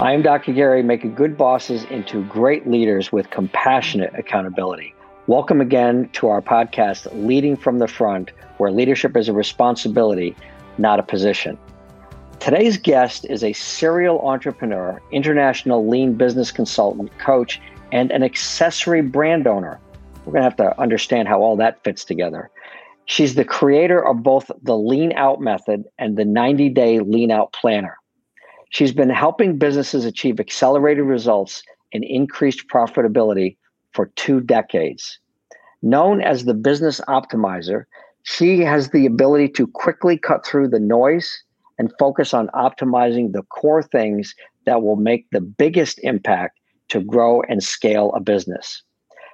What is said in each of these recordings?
I am Dr. Gary, making good bosses into great leaders with compassionate accountability. Welcome again to our podcast, Leading from the Front, where leadership is a responsibility, not a position. Today's guest is a serial entrepreneur, international lean business consultant, coach, and an accessory brand owner. We're going to have to understand how all that fits together. She's the creator of both the Lean Out Method and the 90 Day Lean Out Planner. She's been helping businesses achieve accelerated results and increased profitability for two decades. Known as the business optimizer, she has the ability to quickly cut through the noise and focus on optimizing the core things that will make the biggest impact to grow and scale a business.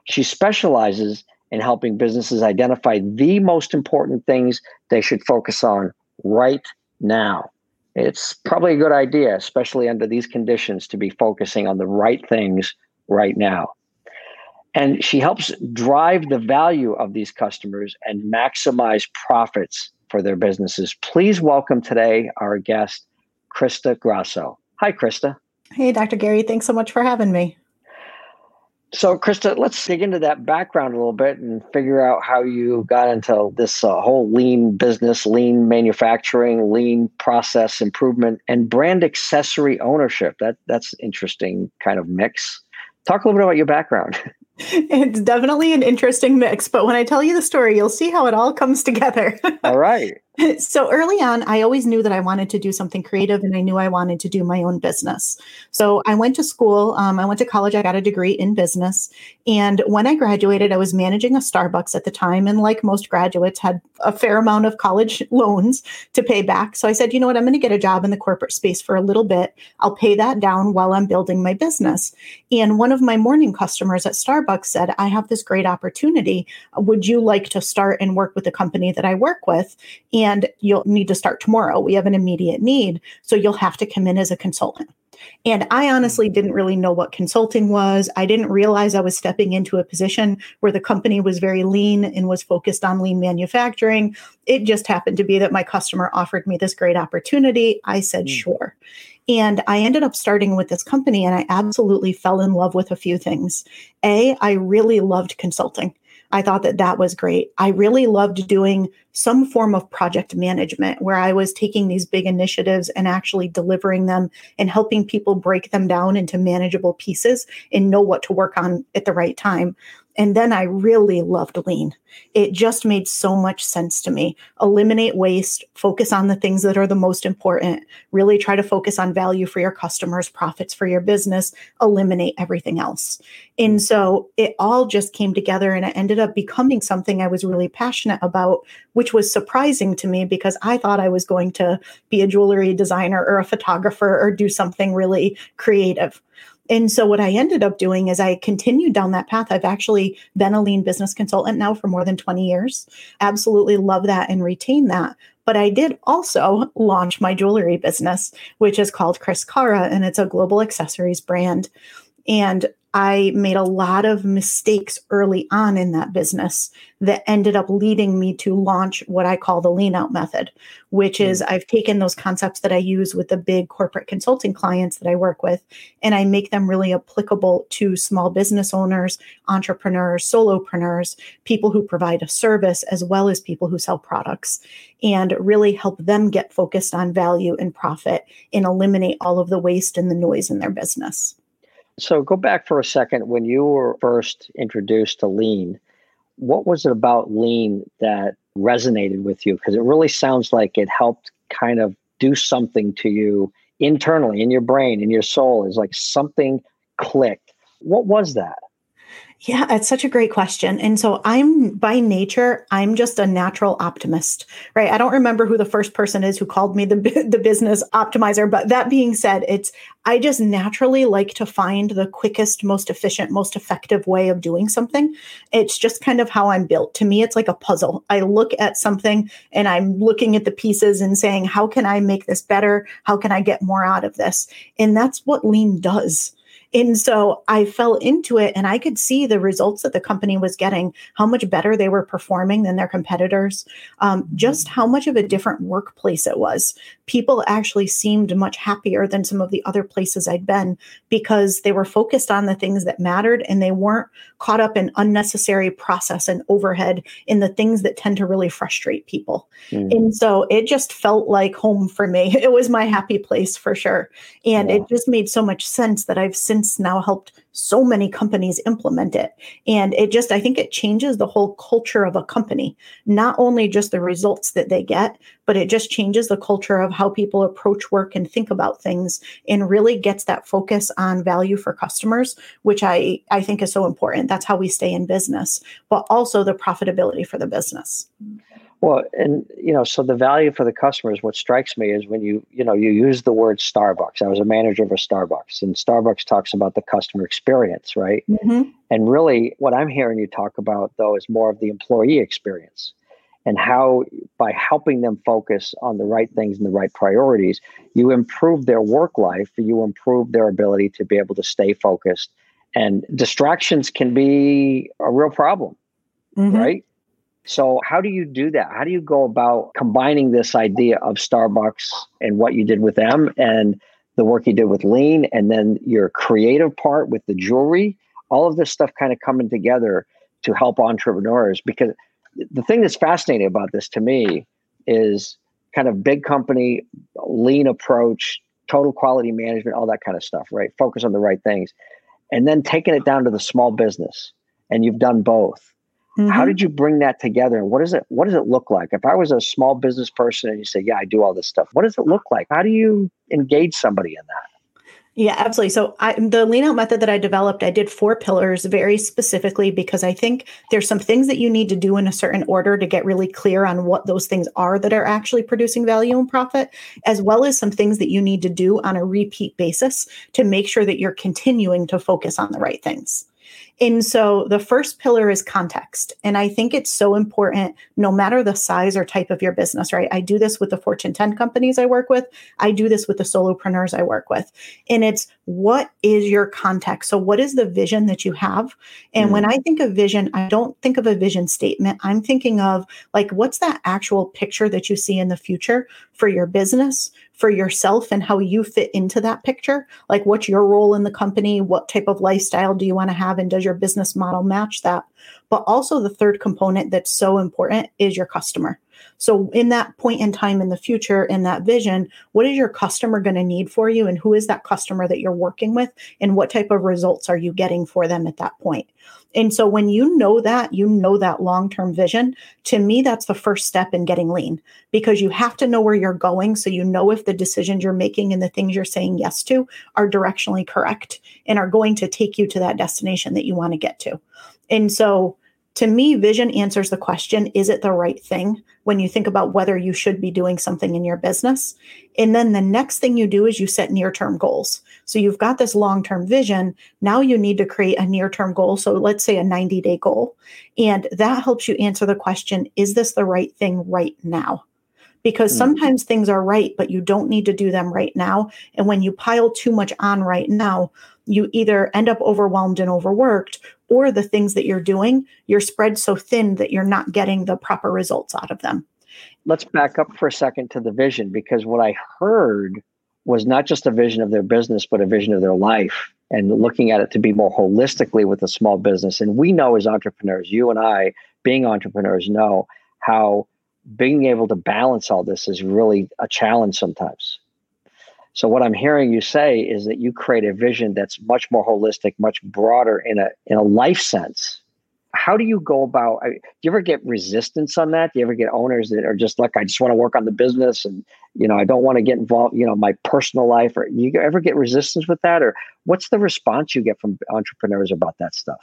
She specializes in helping businesses identify the most important things they should focus on right now it's probably a good idea, especially under these conditions, to be focusing on the right things right now. And she helps drive the value of these customers and maximize profits for their businesses. Please welcome today our guest, Crista Grasso. Hi, Crista. Hey, Dr. Gary. Thanks so much for having me. So, Crista, let's dig into that background a little bit and figure out how you got into this uh, whole lean business, lean manufacturing, lean process improvement, and brand accessory ownership. That that's interesting kind of mix. Talk a little bit about your background. It's definitely an interesting mix, but when I tell you the story, you'll see how it all comes together. all right. so early on, I always knew that I wanted to do something creative and I knew I wanted to do my own business. So I went to school, um, I went to college, I got a degree in business. And when I graduated, I was managing a Starbucks at the time. And like most graduates, had a fair amount of college loans to pay back. So I said, you know what, I'm going to get a job in the corporate space for a little bit. I'll pay that down while I'm building my business. And one of my morning customers at Starbucks said, I have this great opportunity. Would you like to start and work with the company that I work with? And and you'll need to start tomorrow. We have an immediate need. So you'll have to come in as a consultant. And I honestly mm-hmm. didn't really know what consulting was. I didn't realize I was stepping into a position where the company was very lean and was focused on lean manufacturing. It just happened to be that my customer offered me this great opportunity. I said, mm. sure. And I ended up starting with this company and I absolutely fell in love with a few things. A, I really loved consulting. I thought that that was great. I really loved doing some form of project management where I was taking these big initiatives and actually delivering them and helping people break them down into manageable pieces and know what to work on at the right time. And then I really loved lean. It just made so much sense to me. Eliminate waste, focus on the things that are the most important, really try to focus on value for your customers, profits for your business, eliminate everything else. And so it all just came together and it ended up becoming something I was really passionate about, which was surprising to me because I thought I was going to be a jewelry designer or a photographer or do something really creative. And so what I ended up doing is I continued down that path. I've actually been a lean business consultant now for more than 20 years. Absolutely love that and retain that. But I did also launch my jewelry business, which is called Criscara, and it's a global accessories brand. And I made a lot of mistakes early on in that business that ended up leading me to launch what I call the lean out method, which mm. is I've taken those concepts that I use with the big corporate consulting clients that I work with, and I make them really applicable to small business owners, entrepreneurs, solopreneurs, people who provide a service, as well as people who sell products, and really help them get focused on value and profit and eliminate all of the waste and the noise in their business. So go back for a second. When you were first introduced to lean, what was it about lean that resonated with you? Because it really sounds like it helped kind of do something to you internally in your brain, in your soul. Is like something clicked. What was that? Yeah, it's such a great question. And so I'm by nature, I'm just a natural optimist, right? I don't remember who the first person is who called me the the business optimizer, but that being said, it's I just naturally like to find the quickest, most efficient, most effective way of doing something. It's just kind of how I'm built. To me, it's like a puzzle. I look at something and I'm looking at the pieces and saying, how can I make this better? How can I get more out of this? And that's what lean does and so I fell into it and I could see the results that the company was getting, how much better they were performing than their competitors, um, just how much of a different workplace it was. People actually seemed much happier than some of the other places I'd been because they were focused on the things that mattered and they weren't caught up in unnecessary process and overhead in the things that tend to really frustrate people. Mm. And so it just felt like home for me. It was my happy place for sure. And yeah. it just made so much sense that I've since since now helped so many companies implement it. And it just, I think it changes the whole culture of a company, not only just the results that they get, but it just changes the culture of how people approach work and think about things and really gets that focus on value for customers, which I, I think is so important. That's how we stay in business, but also the profitability for the business. Well, and you know, so the value for the customers, what strikes me is when you, you know, you use the word Starbucks. I was a manager of a Starbucks, and Starbucks talks about the customer experience, right? Mm-hmm. And really, what I'm hearing you talk about though is more of the employee experience and how by helping them focus on the right things and the right priorities, you improve their work life, you improve their ability to be able to stay focused. And distractions can be a real problem, mm-hmm. right? So, how do you do that? How do you go about combining this idea of Starbucks and what you did with them and the work you did with Lean and then your creative part with the jewelry? All of this stuff kind of coming together to help entrepreneurs because the thing that's fascinating about this to me is kind of big company, lean approach, total quality management, all that kind of stuff, right? Focus on the right things. And then taking it down to the small business. And you've done both Mm-hmm. How did you bring that together? And what does it what does it look like? If I was a small business person and you say, Yeah, I do all this stuff, what does it look like? How do you engage somebody in that? Yeah, absolutely. So I, the lean out method that I developed, I did four pillars very specifically because I think there's some things that you need to do in a certain order to get really clear on what those things are that are actually producing value and profit, as well as some things that you need to do on a repeat basis to make sure that you're continuing to focus on the right things. And so the first pillar is context. And I think it's so important no matter the size or type of your business, right? I do this with the Fortune 10 companies I work with. I do this with the solopreneurs I work with. And it's what is your context? So what is the vision that you have? And mm. when I think of vision, I don't think of a vision statement. I'm thinking of like what's that actual picture that you see in the future for your business, for yourself and how you fit into that picture. Like, what's your role in the company? What type of lifestyle do you want to have? And does your business model match that? But also, the third component that's so important is your customer. So, in that point in time in the future, in that vision, what is your customer going to need for you? And who is that customer that you're working with? And what type of results are you getting for them at that point? And so when you know that, you know that long term vision, to me, that's the first step in getting lean because you have to know where you're going. So you know if the decisions you're making and the things you're saying yes to are directionally correct and are going to take you to that destination that you want to get to. And so to me, vision answers the question is it the right thing when you think about whether you should be doing something in your business? And then the next thing you do is you set near term goals. So you've got this long term vision. Now you need to create a near term goal. So let's say a 90 day goal. And that helps you answer the question is this the right thing right now? because hmm. sometimes things are right, but you don't need to do them right now. And when you pile too much on right now, you either end up overwhelmed and overworked, or the things that you're doing, you're spread so thin that you're not getting the proper results out of them. Let's back up for a second to the vision because what I heard was not just a vision of their business, but a vision of their life and looking at it to be more holistically with a small business. And we know as entrepreneurs, you and I, being entrepreneurs, know how being able to balance all this is really a challenge sometimes. So what I'm hearing you say is that you create a vision that's much more holistic, much broader in a in a life sense. How do you go about? do you ever get resistance on that? Do you ever get owners that are just like, I just want to work on the business, and you know, I don't want to get involved, you know, my personal life, or you ever get resistance with that, or what's the response you get from entrepreneurs about that stuff?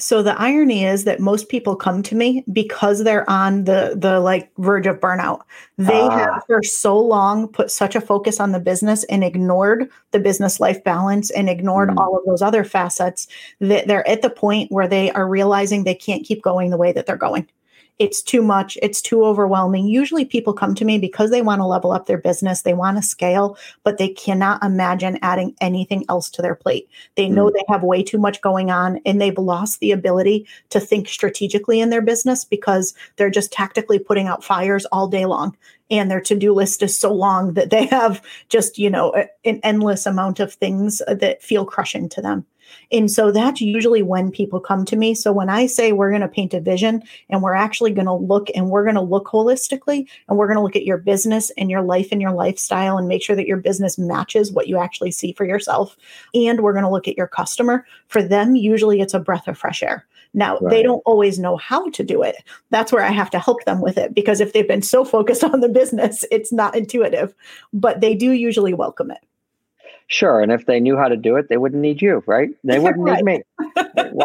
So the irony is that most people come to me because they're on the the like verge of burnout. They ah. have for so long put such a focus on the business and ignored the business life balance and ignored mm. all of those other facets that they're at the point where they are realizing they can't keep going the way that they're going it's too much, it's too overwhelming. Usually people come to me because they want to level up their business, they want to scale, but they cannot imagine adding anything else to their plate. They know mm. they have way too much going on and they've lost the ability to think strategically in their business because they're just tactically putting out fires all day long and their to-do list is so long that they have just you know an endless amount of things that feel crushing to them and so that's usually when people come to me. So when I say we're going to paint a vision and we're actually going to look and we're going to look holistically and we're going to look at your business and your life and your lifestyle and make sure that your business matches what you actually see for yourself. And we're going to look at your customer. For them, usually it's a breath of fresh air. Now, right. they don't always know how to do it. That's where I have to help them with it because if they've been so focused on the business, it's not intuitive, but they do usually welcome it. Sure. And if they knew how to do it, they wouldn't need you, right? They wouldn't right. need me.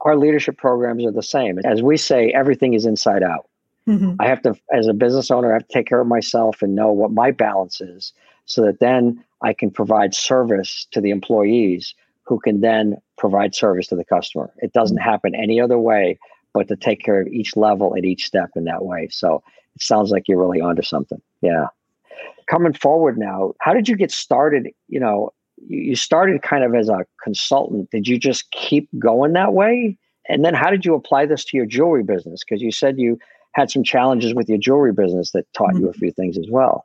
our leadership programs are the same. As we say, everything is inside out. Mm-hmm. I have to, as a business owner, I have to take care of myself and know what my balance is so that then I can provide service to the employees who can then provide service to the customer. It doesn't mm-hmm. happen any other way but to take care of each level at each step in that way. So it sounds like you're really onto something. Yeah coming forward now, how did you get started? You know, you started kind of as a consultant. Did you just keep going that way? And then how did you apply this to your jewelry business? Because you said you had some challenges with your jewelry business that taught mm-hmm. you a few things as well.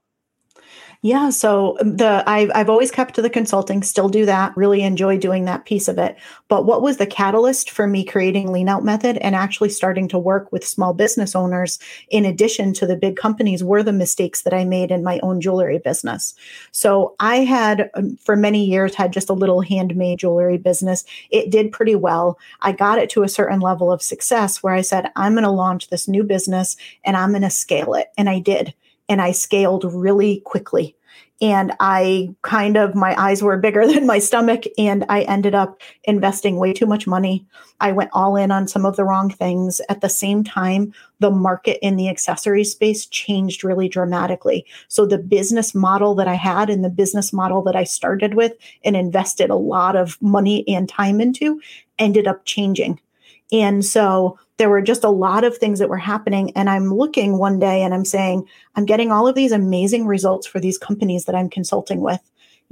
Yeah, so um, the I've I've always kept to the consulting, still do that, really enjoy doing that piece of it. But what was the catalyst for me creating Lean Out Method and actually starting to work with small business owners in addition to the big companies were the mistakes that I made in my own jewelry business. So I had um, for many years had just a little handmade jewelry business. It did pretty well. I got it to a certain level of success where I said I'm going to launch this new business and I'm going to scale it, and I did and I scaled really quickly. And I kind of, my eyes were bigger than my stomach, and I ended up investing way too much money. I went all in on some of the wrong things. At the same time, the market in the accessory space changed really dramatically. So, the business model that I had and the business model that I started with and invested a lot of money and time into ended up changing. And so there were just a lot of things that were happening. And I'm looking one day and I'm saying, I'm getting all of these amazing results for these companies that I'm consulting with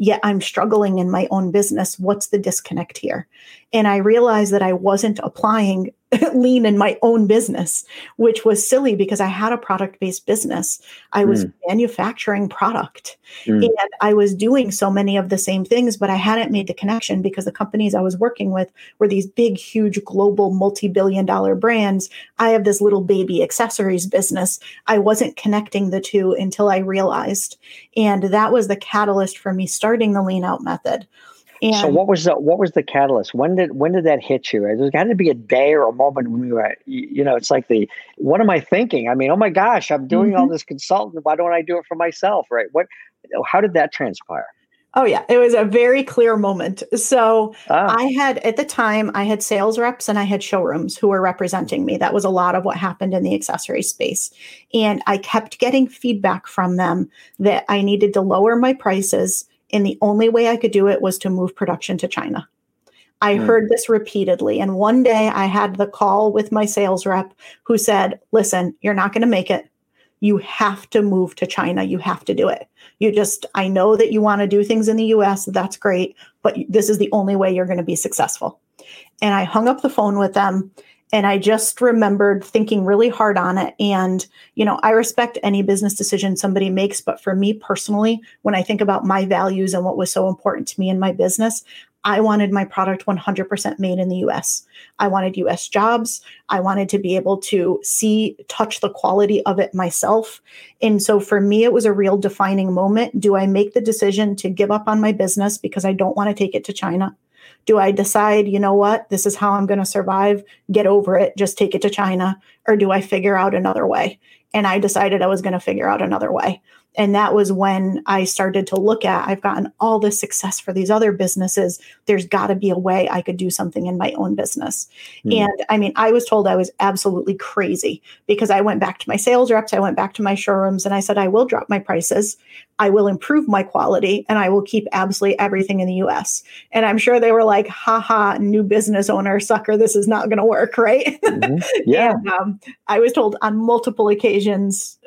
yet I'm struggling in my own business. What's the disconnect here? And I realized that I wasn't applying lean in my own business, which was silly because I had a product based business. I was mm. manufacturing product mm. and I was doing so many of the same things, but I hadn't made the connection because the companies I was working with were these big, huge global multi billion dollar brands. I have this little baby accessories business. I wasn't connecting the two until I realized. And that was the catalyst for me starting the lean out method. And so what was the what was the catalyst? When did when did that hit you? There's got to be a day or a moment when you were, you know, it's like the what am I thinking? I mean, oh my gosh, I'm doing mm-hmm. all this consulting. Why don't I do it for myself? Right? What? How did that transpire? Oh yeah, it was a very clear moment. So ah. I had at the time I had sales reps and I had showrooms who were representing me. That was a lot of what happened in the accessory space. And I kept getting feedback from them that I needed to lower my prices and the only way I could do it was to move production to China. I mm. heard this repeatedly. And one day I had the call with my sales rep who said, Listen, you're not going to make it. You have to move to China. You have to do it. You just, I know that you want to do things in the US. That's great. But this is the only way you're going to be successful. And I hung up the phone with them and I just remembered thinking really hard on it. And, you know, I respect any business decision somebody makes, but for me personally, when I think about my values and what was so important to me in my business, I wanted my product 100% made in the US. I wanted US jobs. I wanted to be able to see, touch the quality of it myself. And so for me, it was a real defining moment. Do I make the decision to give up on my business because I don't want to take it to China? Do I decide, you know what, this is how I'm going to survive, get over it, just take it to China? Or do I figure out another way? And I decided I was going to figure out another way. And that was when I started to look at I've gotten all this success for these other businesses. There's got to be a way I could do something in my own business. Mm. And I mean, I was told I was absolutely crazy because I went back to my sales reps, I went back to my showrooms, and I said, I will drop my prices, I will improve my quality, and I will keep absolutely everything in the US. And I'm sure they were like, haha, new business owner, sucker, this is not going to work, right? Mm-hmm. Yeah. and, um, I was told on multiple occasions,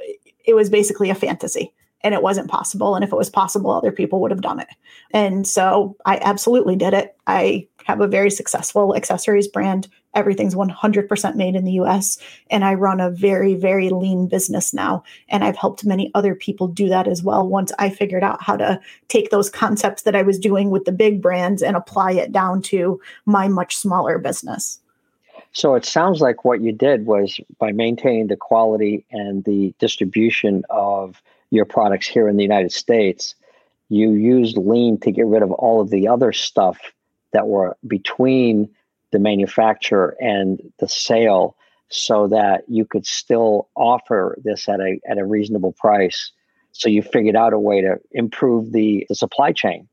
it was basically a fantasy and it wasn't possible. And if it was possible, other people would have done it. And so I absolutely did it. I have a very successful accessories brand. Everything's 100% made in the US. And I run a very, very lean business now. And I've helped many other people do that as well once I figured out how to take those concepts that I was doing with the big brands and apply it down to my much smaller business. So it sounds like what you did was by maintaining the quality and the distribution of your products here in the United States, you used lean to get rid of all of the other stuff that were between the manufacturer and the sale so that you could still offer this at a at a reasonable price. So you figured out a way to improve the, the supply chain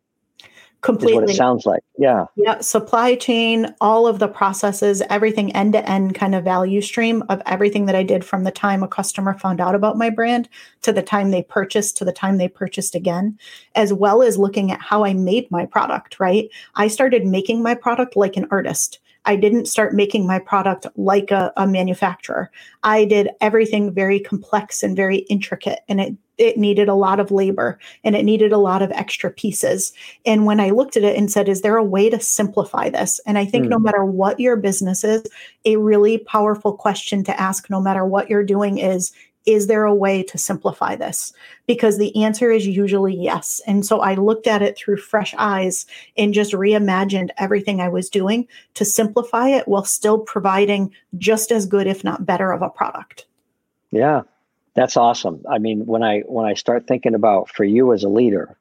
completely what it sounds like. Yeah. Yeah supply chain all of the processes everything end to end kind of value stream of everything that i did from the time a customer found out about my brand to the time they purchased to the time they purchased again as well as looking at how i made my product right? I started making my product like an artist. I didn't start making my product like a, a, manufacturer. I did everything very complex and very intricate, and it it needed a lot of labor and it needed a lot of extra pieces. And when I looked at it and said, is there a way to simplify this? And I think mm. no matter what your business is, a really powerful question to ask, no matter what you're doing, is is there a way to simplify this? Because the answer is usually yes. And so I looked at it through fresh eyes and just reimagined everything I was doing to simplify it while still providing just as good, if not better, of a product. Yeah, that's awesome. I mean, when I when I start thinking about for you as a leader,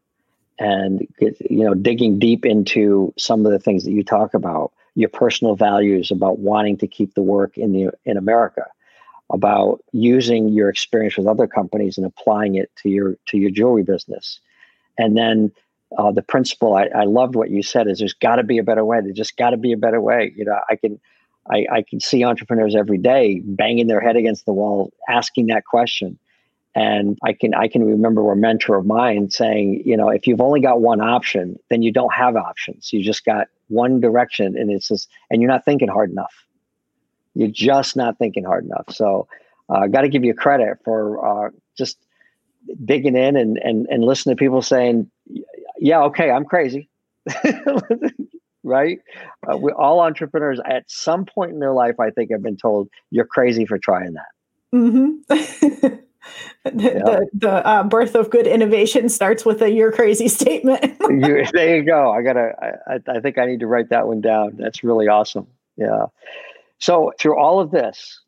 and you know, digging deep into some of the things that you talk about, your personal values about wanting to keep the work in the in America, about using your experience with other companies and applying it to your to your jewelry business, and then uh, the principle I, I loved what you said is there's got to be a better way. There's just got to be a better way. You know, I can I, I can see entrepreneurs every day banging their head against the wall, asking that question. And I can I can remember a mentor of mine saying, you know, if you've only got one option, then you don't have options. You just got one direction, and it's just and you're not thinking hard enough. You're just not thinking hard enough. So, I uh, got to give you credit for uh, just digging in and and and listening to people saying, yeah, okay, I'm crazy. right? Uh, we all entrepreneurs at some point in their life, I think, have been told you're crazy for trying that. Mm-hmm. the, yeah. the, the uh, birth of good innovation starts with a "you're crazy" statement. you, there you go. I gotta. I, I think I need to write that one down. That's really awesome. Yeah. So through all of this,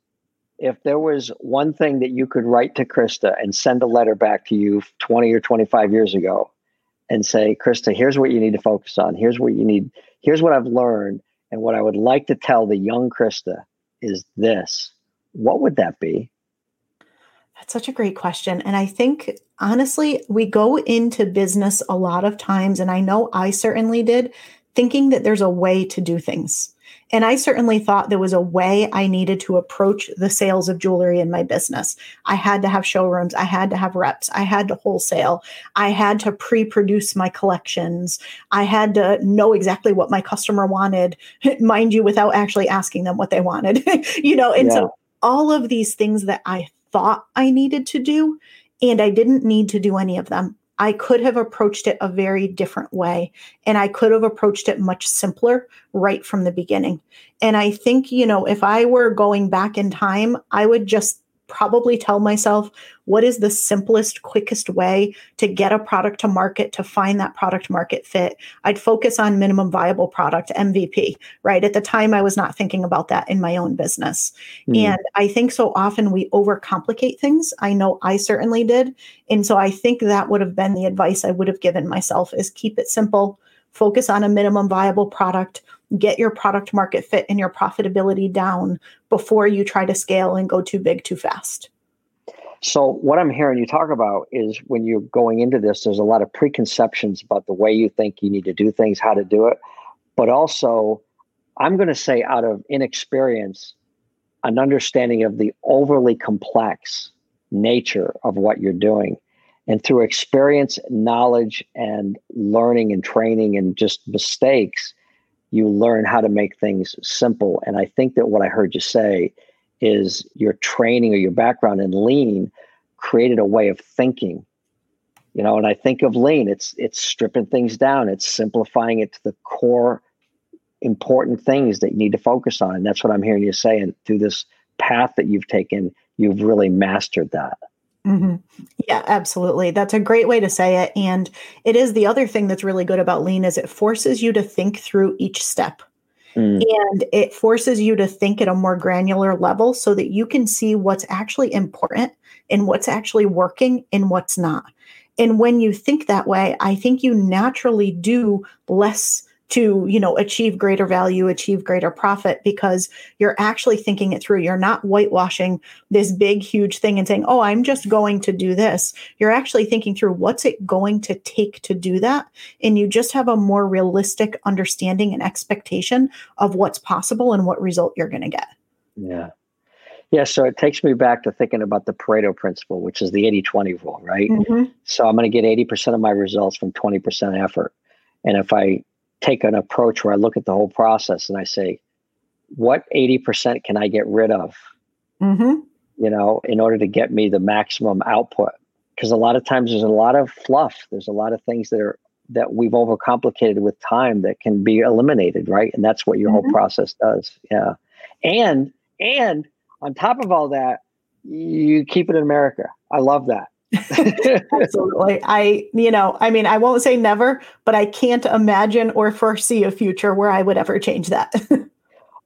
if there was one thing that you could write to Crista and send a letter back to you 20 or 25 years ago and say, Crista, here's what you need to focus on. Here's what you need here's what I've learned. And what I would like to tell the young Crista is this. What would that be? That's such a great question. And I think, honestly, we go into business a lot of times, and I know I certainly did, thinking that there's a way to do things. And I certainly thought there was a way I needed to approach the sales of jewelry in my business. I had to have showrooms, I had to have reps, I had to wholesale, I had to pre produce my collections, I had to know exactly what my customer wanted, mind you, without actually asking them what they wanted, you know, and yeah. so all of these things that I thought I needed to do, and I didn't need to do any of them. I could have approached it a very different way. And I could have approached it much simpler right from the beginning. And I think, you know, if I were going back in time, I would just probably tell myself what is the simplest, quickest way to get a product to market, to find that product market fit. I'd focus on minimum viable product, MVP, right? At the time, I was not thinking about that in my own business. Mm. And I think so often we overcomplicate things. I know I certainly did. And so I think that would have been the advice I would have given myself is keep it simple, focus on a minimum viable product get your product market fit and your profitability down before you try to scale and go too big too fast. So, what I'm hearing you talk about is when you're going into this, there's a lot of preconceptions about the way you think you need to do things, how to do it. But also, I'm going to say, out of inexperience, an understanding of the overly complex nature of what you're doing. And through experience, knowledge, and learning and training and just mistakes, you learn how to make things simple. And I think that what I heard you say is your training or your background in lean created a way of thinking. You know, and I think of lean, it's it's stripping things down, it's simplifying it to the core important things that you need to focus on. And that's what I'm hearing you say. And through this path that you've taken, you've really mastered that. Mm-hmm. Yeah, absolutely. That's a great way to say it. And it is the other thing that's really good about lean is it forces you to think through each step. Mm. And it forces you to think at a more granular level so that you can see what's actually important and what's actually working and what's not. And when you think that way, I think you naturally do less to you know achieve greater value achieve greater profit because you're actually thinking it through you're not whitewashing this big huge thing and saying oh i'm just going to do this you're actually thinking through what's it going to take to do that and you just have a more realistic understanding and expectation of what's possible and what result you're going to get yeah yeah, so it takes me back to thinking about the Pareto principle, which is the 80 20 rule, right? Mm-hmm. So I'm going to get 80% of my results from 20% effort. And if I take an approach where I look at the whole process and I say, what 80% can I get rid of? Mm-hmm. You know, in order to get me the maximum output. Because a lot of times there's a lot of fluff. There's a lot of things that are that we've overcomplicated with time that can be eliminated, right? And that's what your mm-hmm. whole process does. Yeah. And and on top of all that, you keep it in America. I love that. Absolutely. I, you know, I mean, I won't say never, but I can't imagine or foresee a future where I would ever change that.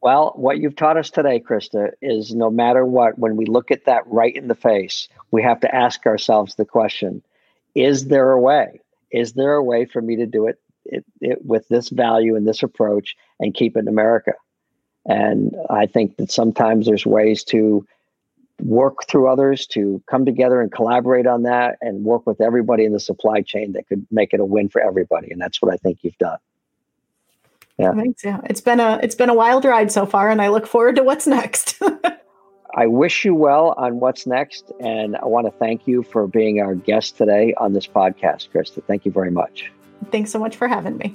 well, what you've taught us today, Crista, is no matter what, when we look at that right in the face, we have to ask ourselves the question Is there a way? Is there a way for me to do it, it, it with this value and this approach and keep it in America? And I think that sometimes there's ways to work through others to come together and collaborate on that and work with everybody in the supply chain that could make it a win for everybody. And that's what i think you've done. Yeah. Thanks yeah it's been a it's been a wild ride so far and i look forward to what's next. I wish you well on what's next and i want to thank you for being our guest today on this podcast crista. Thank you very much. Thanks so much for having me.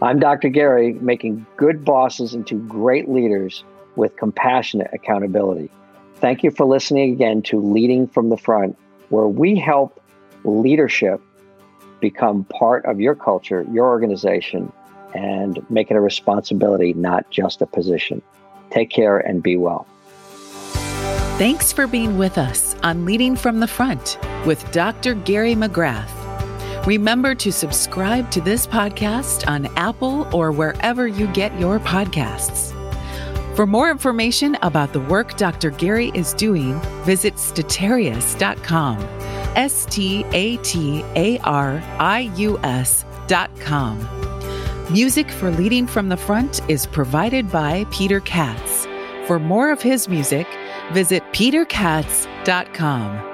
I'm dr gary making good bosses into great leaders with compassionate accountability Thank you for listening again to Leading from the Front, where we help leadership become part of your culture, your organization, and make it a responsibility, not just a position. Take care and be well. Thanks for being with us on Leading from the Front with Dr. Gary McGrath. Remember to subscribe to this podcast on Apple or wherever you get your podcasts. For more information about the work Dr. Gary is doing, visit statarius.com. S T A T A R I U S.com. Music for Leading from the Front is provided by Peter Katz. For more of his music, visit peterkatz.com.